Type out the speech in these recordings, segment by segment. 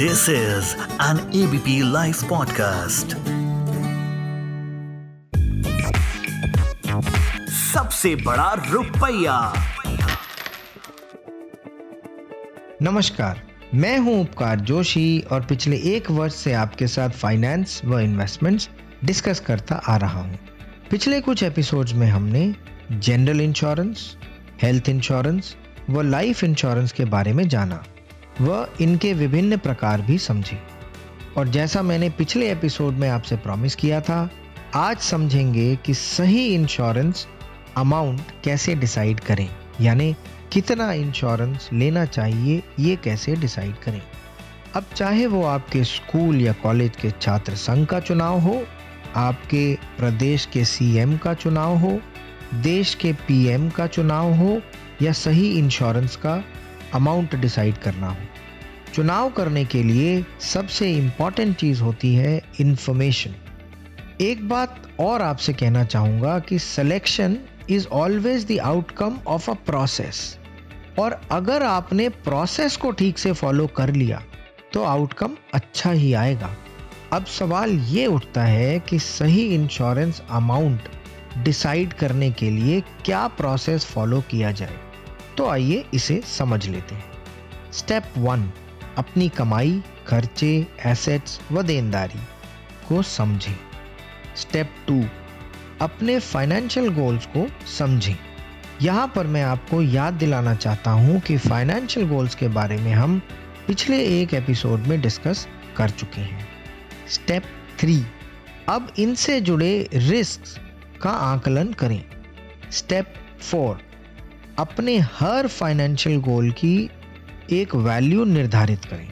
This is an ABP Life podcast. सबसे बड़ा रुपया नमस्कार, मैं हूँ उपकार जोशी और पिछले एक वर्ष से आपके साथ फाइनेंस व इन्वेस्टमेंट्स डिस्कस करता आ रहा हूँ। पिछले कुछ एपिसोड्स में हमने जनरल इंश्योरेंस हेल्थ इंश्योरेंस व लाइफ इंश्योरेंस के बारे में जाना व इनके विभिन्न प्रकार भी समझे। और जैसा मैंने पिछले एपिसोड में आपसे प्रॉमिस किया था, आज समझेंगे कि सही इंश्योरेंस अमाउंट कैसे डिसाइड करें, यानी कितना इंश्योरेंस लेना चाहिए, ये कैसे डिसाइड करें। अब चाहे वो आपके स्कूल या कॉलेज के छात्र संघ का चुनाव हो, आपके प्रदेश के सीएम का चुनाव हो, देश के पीएम का चुनाव हो, या सही इंश्योरेंस का अमाउंट डिसाइड करना हो। चुनाव करने के लिए सबसे इंपॉर्टेंट चीज़ होती है इन्फॉर्मेशन एक बात और आपसे कहना चाहूँगा कि selection is always the outcome of a process और अगर आपने प्रोसेस को ठीक से फॉलो कर लिया तो आउटकम अच्छा ही आएगा। अब सवाल ये उठता है कि सही इंश्योरेंस अमाउंट डिसाइड करने के लिए क्या प्रोसेस फॉलो किया जाए। तो आइए इसे समझ लेते हैं। स्टेप वन अपनी कमाई, खर्चे एसेट्स व देनदारी को समझें। स्टेप टू अपने फाइनेंशियल गोल्स को समझें। यहाँ पर मैं आपको याद दिलाना चाहता हूँ कि फाइनेंशियल गोल्स के बारे में हम पिछले एक एपिसोड में डिस्कस कर चुके हैं। स्टेप थ्री अब इनसे जुड़े रिस्क का आकलन करें। स्टेप फोर अपने हर फाइनेंशियल गोल की एक वैल्यू निर्धारित करें।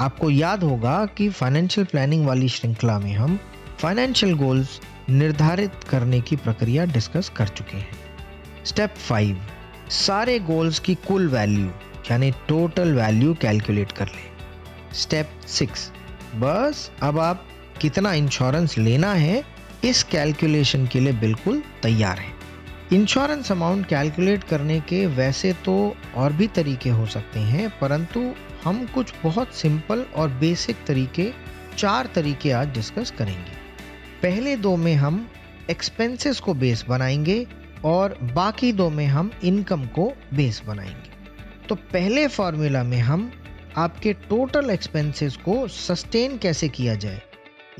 आपको याद होगा कि फाइनेंशियल प्लानिंग वाली श्रृंखला में हम फाइनेंशियल गोल्स निर्धारित करने की प्रक्रिया डिस्कस कर चुके हैं। स्टेप फाइव सारे गोल्स की कुल वैल्यू यानी टोटल वैल्यू कैलकुलेट कर लें। स्टेप सिक्स बस अब आप कितना इंश्योरेंस लेना है, इस कैलकुलेशन के लिए बिल्कुल तैयार हैं। इंश्योरेंस अमाउंट कैलकुलेट करने के वैसे तो और भी तरीके हो सकते हैं, परंतु हम कुछ बहुत सिंपल और बेसिक तरीके, चार तरीके आज डिस्कस करेंगे। पहले दो में हम एक्सपेंसेस को बेस बनाएँगे और बाकी दो में हम इनकम को बेस बनाएँगे। तो पहले फार्मूला में हम आपके टोटल एक्सपेंसेस को सस्टेन कैसे किया जाए?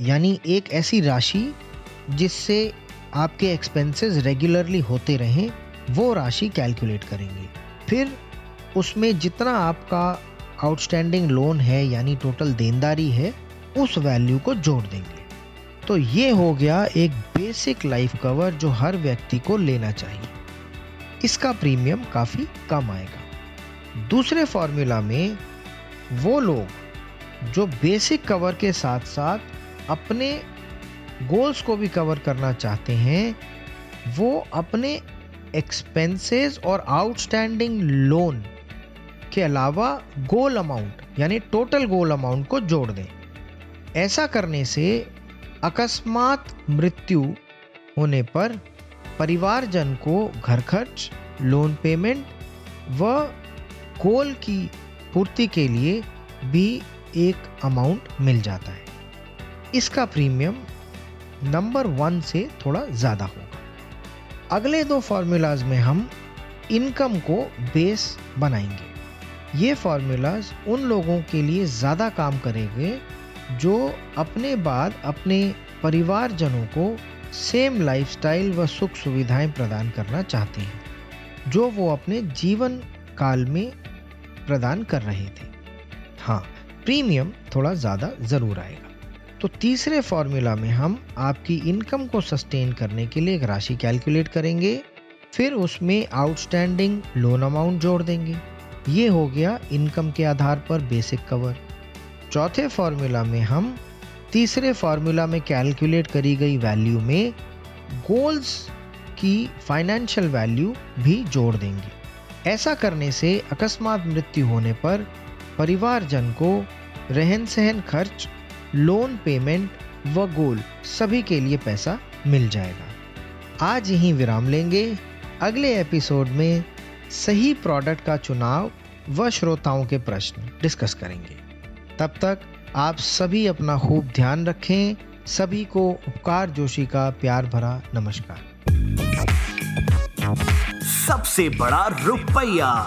यानी एक ऐसी राशि जिससे आपके एक्सपेंसेस रेगुलरली होते रहें, वो राशि कैलकुलेट करेंगे। फिर उसमें जितना आपका आउटस्टैंडिंग लोन है, यानी टोटल देनदारी है, उस वैल्यू को जोड़ देंगे। तो ये हो गया एक बेसिक लाइफ कवर जो हर व्यक्ति को लेना चाहिए। इसका प्रीमियम काफ़ी कम आएगा। दूसरे फॉर्मूला में वो लोग जो बेसिक कवर के साथ साथ अपने गोल्स को भी कवर करना चाहते हैं, वो अपने एक्सपेंसेस और आउटस्टैंडिंग लोन के अलावा गोल अमाउंट यानी टोटल गोल अमाउंट को जोड़ दें। ऐसा करने से अकस्मात मृत्यु होने पर परिवारजन को घर खर्च लोन पेमेंट व गोल की पूर्ति के लिए भी एक अमाउंट मिल जाता है। इसका प्रीमियम नंबर वन से थोड़ा ज़्यादा होगा अगले दो फार्मूलाज में हम इनकम को बेस बनाएँगे। ये फार्मूलाज उन लोगों के लिए ज़्यादा काम करेंगे जो अपने बाद अपने परिवारजनों को सेम लाइफस्टाइल व सुख सुविधाएँ प्रदान करना चाहते हैं, जो वो अपने जीवन काल में प्रदान कर रहे थे। हाँ प्रीमियम थोड़ा ज़्यादा ज़रूर आएगा। तो तीसरे फॉर्मूला में हम आपकी इनकम को सस्टेन करने के लिए एक राशि कैलकुलेट करेंगे, फिर उसमें आउटस्टैंडिंग लोन अमाउंट जोड़ देंगे। ये हो गया इनकम के आधार पर बेसिक कवर चौथे फॉर्मूला में हम तीसरे फार्मूला में कैलकुलेट करी गई वैल्यू में गोल्स की फाइनेंशियल वैल्यू भी जोड़ देंगे। ऐसा करने से अकस्मात मृत्यु होने पर परिवारजन को रहन सहन खर्च लोन पेमेंट व गोल सभी के लिए पैसा मिल जाएगा। आज यहीं विराम लेंगे। अगले एपिसोड में सही प्रोडक्ट का चुनाव व श्रोताओं के प्रश्न डिस्कस करेंगे। तब तक आप सभी अपना खूब ध्यान रखें। सभी को उपकार जोशी का प्यार भरा नमस्कार। सबसे बड़ा रुपया।